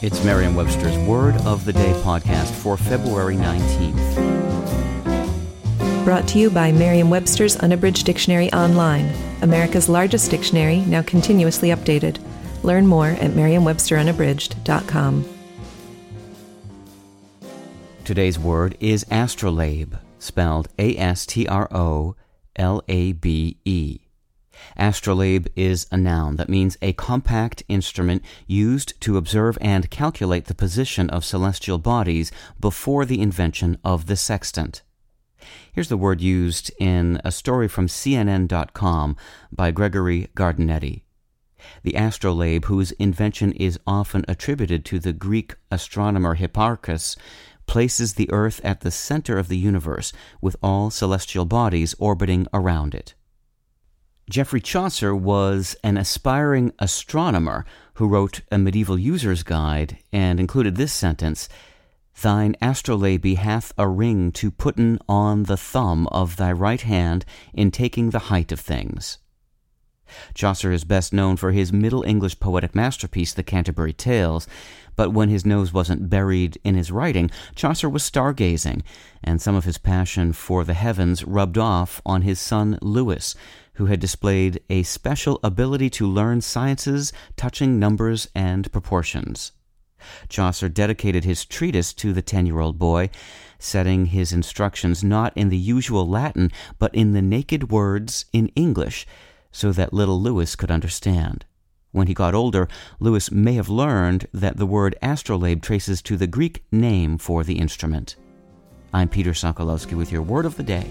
It's Merriam Webster's Word of the Day podcast for February 19th. Brought to you by Merriam Webster's Unabridged Dictionary Online, America's largest dictionary, now continuously updated. Learn more at merriam-websterunabridged.com. Today's word is astrolabe, spelled A S T R O L A B E. Astrolabe is a noun that means a compact instrument used to observe and calculate the position of celestial bodies before the invention of the sextant. Here's the word used in a story from CNN.com by Gregory Gardinetti. The astrolabe, whose invention is often attributed to the Greek astronomer Hipparchus, places the earth at the center of the universe, with all celestial bodies orbiting around it. Geoffrey Chaucer was an aspiring astronomer who wrote a medieval user's guide and included this sentence Thine astrolabe hath a ring to putten on the thumb of thy right hand in taking the height of things. Chaucer is best known for his Middle English poetic masterpiece, The Canterbury Tales, but when his nose wasn't buried in his writing, Chaucer was stargazing, and some of his passion for the heavens rubbed off on his son Lewis, who had displayed a special ability to learn sciences touching numbers and proportions. Chaucer dedicated his treatise to the ten year old boy, setting his instructions not in the usual Latin, but in the naked words in English, so that little Lewis could understand. When he got older, Lewis may have learned that the word astrolabe traces to the Greek name for the instrument. I'm Peter Sokolowski with your word of the day.